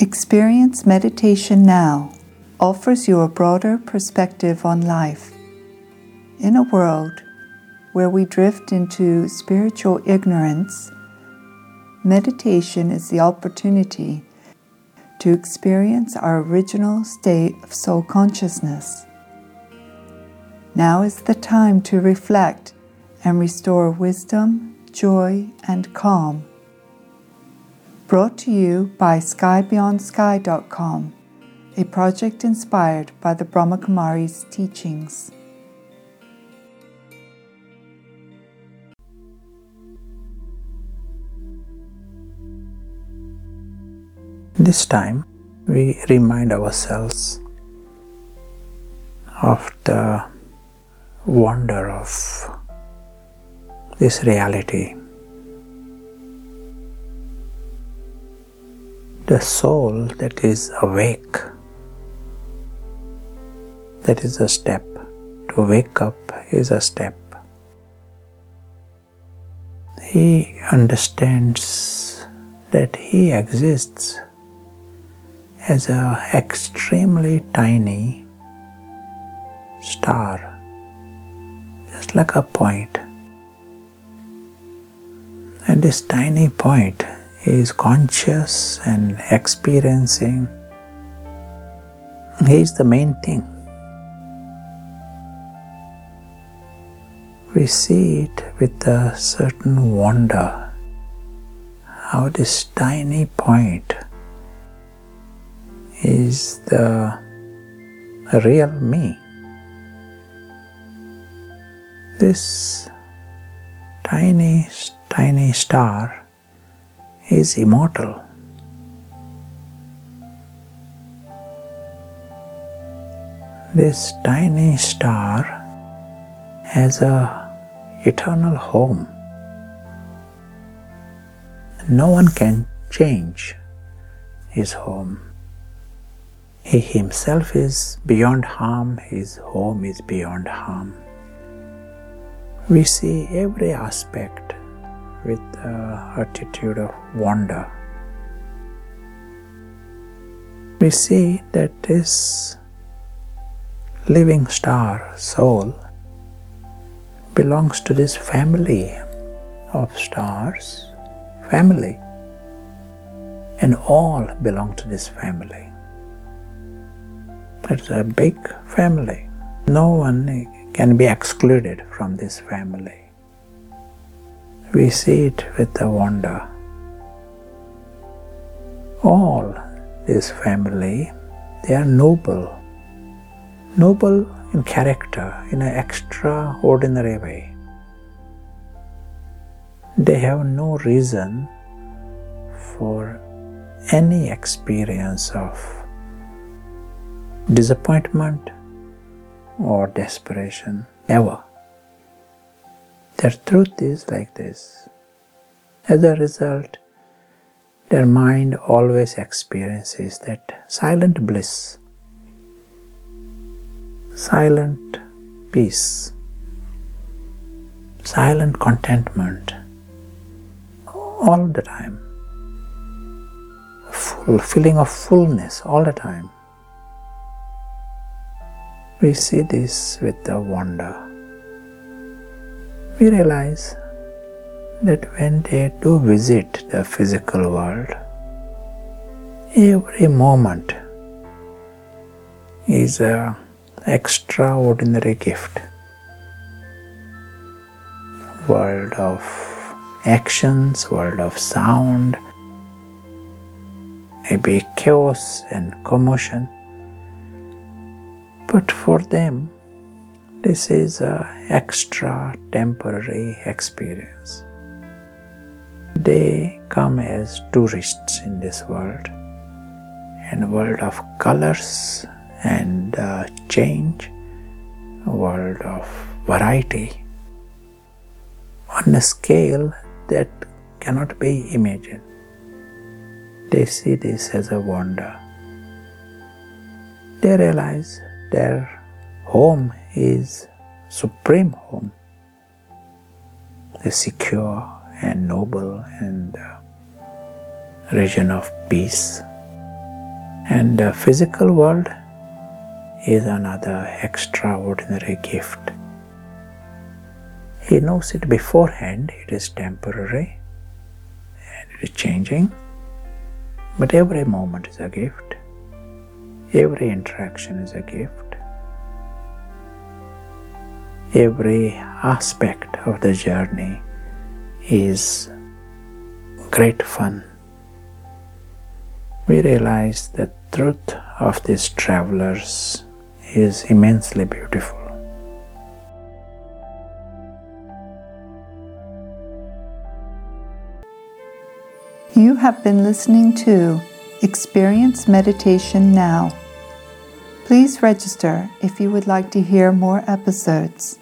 Experience Meditation Now offers you a broader perspective on life. In a world where we drift into spiritual ignorance, meditation is the opportunity to experience our original state of soul consciousness. Now is the time to reflect and restore wisdom, joy, and calm. Brought to you by skybeyondsky.com, a project inspired by the Brahma Kumaris' teachings. This time, we remind ourselves of the wonder of this reality. The soul that is awake, that is a step. To wake up is a step. He understands that he exists as an extremely tiny star, just like a point. And this tiny point is conscious and experiencing. He is the main thing. We see it with a certain wonder how this tiny point is the real me. This tiny, tiny star is immortal. This tiny star has a eternal home. No one can change his home. He himself is beyond harm, his home is beyond harm. We see every aspect with the attitude of wonder. We see that this living star soul belongs to this family of stars, family, and all belong to this family. It's a big family. No one can be excluded from this family. We see it with the wonder. All this family, they are noble. Noble in character, in an extraordinary way. They have no reason for any experience of disappointment or desperation ever. Their truth is like this. As a result, their mind always experiences that silent bliss, silent peace, silent contentment all the time, full feeling of fullness all the time. We see this with the wonder. We realize that when they do visit the physical world, every moment is an extraordinary gift. World of actions, world of sound, maybe chaos and commotion. But for them, this is an extra temporary experience. They come as tourists in this world, in a world of colors and uh, change, a world of variety, on a scale that cannot be imagined. They see this as a wonder. They realize their home is supreme home, the secure and noble and uh, region of peace, And the physical world is another extraordinary gift. He knows it beforehand, it is temporary and it is changing, but every moment is a gift, every interaction is a gift, every aspect of the journey is great fun. We realize the truth of these travelers is immensely beautiful. You have been listening to Experience Meditation Now. Please register if you would like to hear more episodes.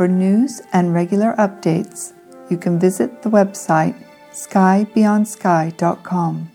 For news and regular updates, you can visit the website skybeyondsky.com.